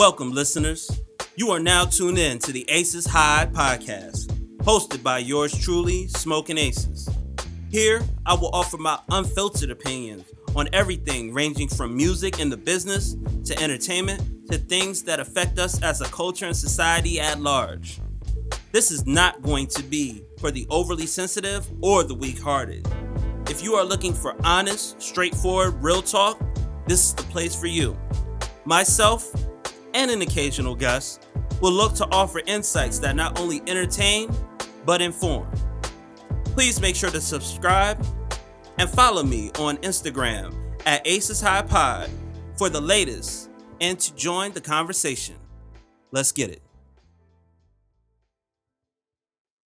Welcome, listeners. You are now tuned in to the Aces High podcast, hosted by yours truly, Smoking Aces. Here, I will offer my unfiltered opinions on everything ranging from music and the business to entertainment to things that affect us as a culture and society at large. This is not going to be for the overly sensitive or the weak hearted. If you are looking for honest, straightforward, real talk, this is the place for you. Myself and an occasional guest will look to offer insights that not only entertain, but inform. Please make sure to subscribe and follow me on Instagram at Aces High Pod for the latest and to join the conversation. Let's get it.